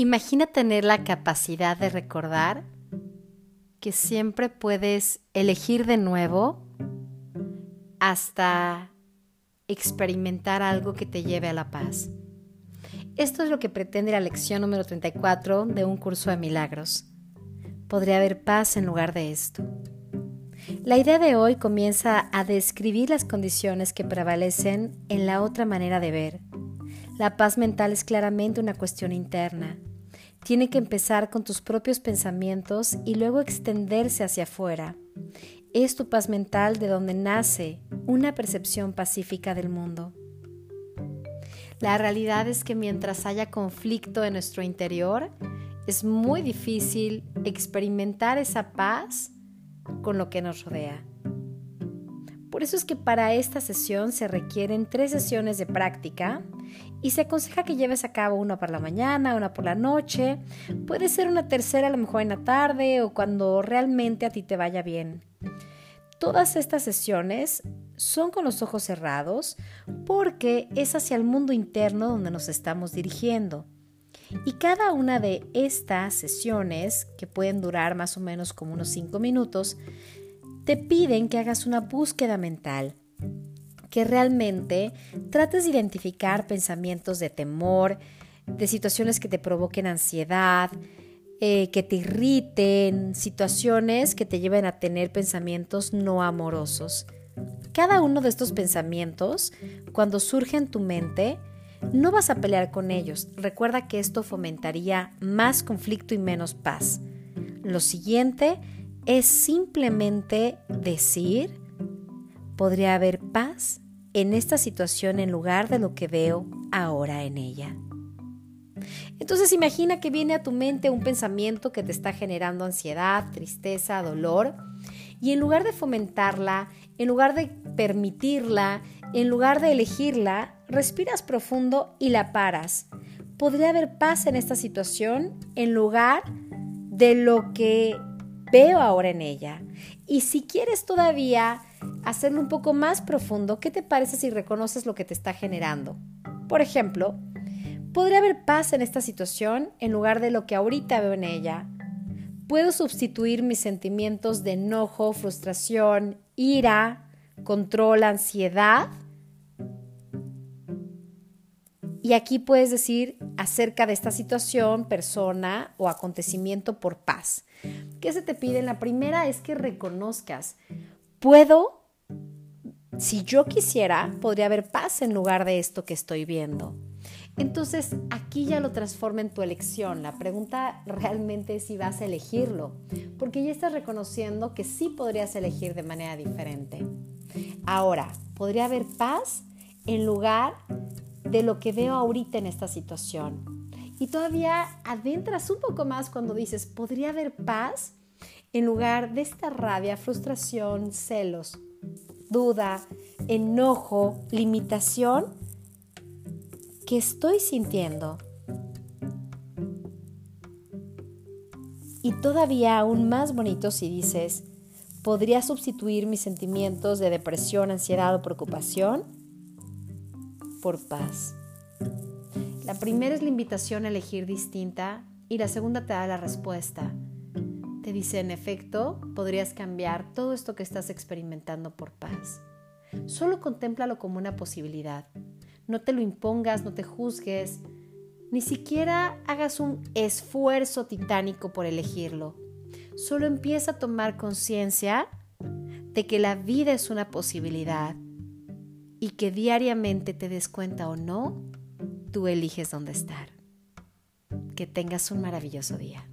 Imagina tener la capacidad de recordar que siempre puedes elegir de nuevo hasta experimentar algo que te lleve a la paz. Esto es lo que pretende la lección número 34 de un curso de milagros. Podría haber paz en lugar de esto. La idea de hoy comienza a describir las condiciones que prevalecen en la otra manera de ver. La paz mental es claramente una cuestión interna. Tiene que empezar con tus propios pensamientos y luego extenderse hacia afuera. Es tu paz mental de donde nace una percepción pacífica del mundo. La realidad es que mientras haya conflicto en nuestro interior, es muy difícil experimentar esa paz con lo que nos rodea. Por eso es que para esta sesión se requieren tres sesiones de práctica y se aconseja que lleves a cabo una por la mañana, una por la noche, puede ser una tercera a lo mejor en la tarde o cuando realmente a ti te vaya bien. Todas estas sesiones son con los ojos cerrados porque es hacia el mundo interno donde nos estamos dirigiendo. Y cada una de estas sesiones, que pueden durar más o menos como unos 5 minutos, te piden que hagas una búsqueda mental, que realmente trates de identificar pensamientos de temor, de situaciones que te provoquen ansiedad, eh, que te irriten, situaciones que te lleven a tener pensamientos no amorosos. Cada uno de estos pensamientos, cuando surge en tu mente, no vas a pelear con ellos. Recuerda que esto fomentaría más conflicto y menos paz. Lo siguiente es simplemente decir, podría haber paz en esta situación en lugar de lo que veo ahora en ella. Entonces imagina que viene a tu mente un pensamiento que te está generando ansiedad, tristeza, dolor, y en lugar de fomentarla, en lugar de permitirla, en lugar de elegirla, respiras profundo y la paras. Podría haber paz en esta situación en lugar de lo que veo ahora en ella. Y si quieres todavía hacerlo un poco más profundo, ¿qué te parece si reconoces lo que te está generando? Por ejemplo, podría haber paz en esta situación en lugar de lo que ahorita veo en ella. Puedo sustituir mis sentimientos de enojo, frustración, ira, control, ansiedad y aquí puedes decir acerca de esta situación, persona o acontecimiento por paz. ¿Qué se te pide? La primera es que reconozcas, puedo, si yo quisiera, podría haber paz en lugar de esto que estoy viendo. Entonces aquí ya lo transforma en tu elección. La pregunta realmente es si vas a elegirlo, porque ya estás reconociendo que sí podrías elegir de manera diferente. Ahora, podría haber paz en lugar de lo que veo ahorita en esta situación. Y todavía adentras un poco más cuando dices, podría haber paz en lugar de esta rabia, frustración, celos, duda, enojo, limitación que estoy sintiendo. Y todavía aún más bonito si dices, podría sustituir mis sentimientos de depresión, ansiedad o preocupación por paz. La primera es la invitación a elegir distinta y la segunda te da la respuesta. Te dice, en efecto, podrías cambiar todo esto que estás experimentando por paz. Solo contémplalo como una posibilidad. No te lo impongas, no te juzgues, ni siquiera hagas un esfuerzo titánico por elegirlo. Solo empieza a tomar conciencia de que la vida es una posibilidad y que diariamente te des cuenta o no, tú eliges dónde estar. Que tengas un maravilloso día.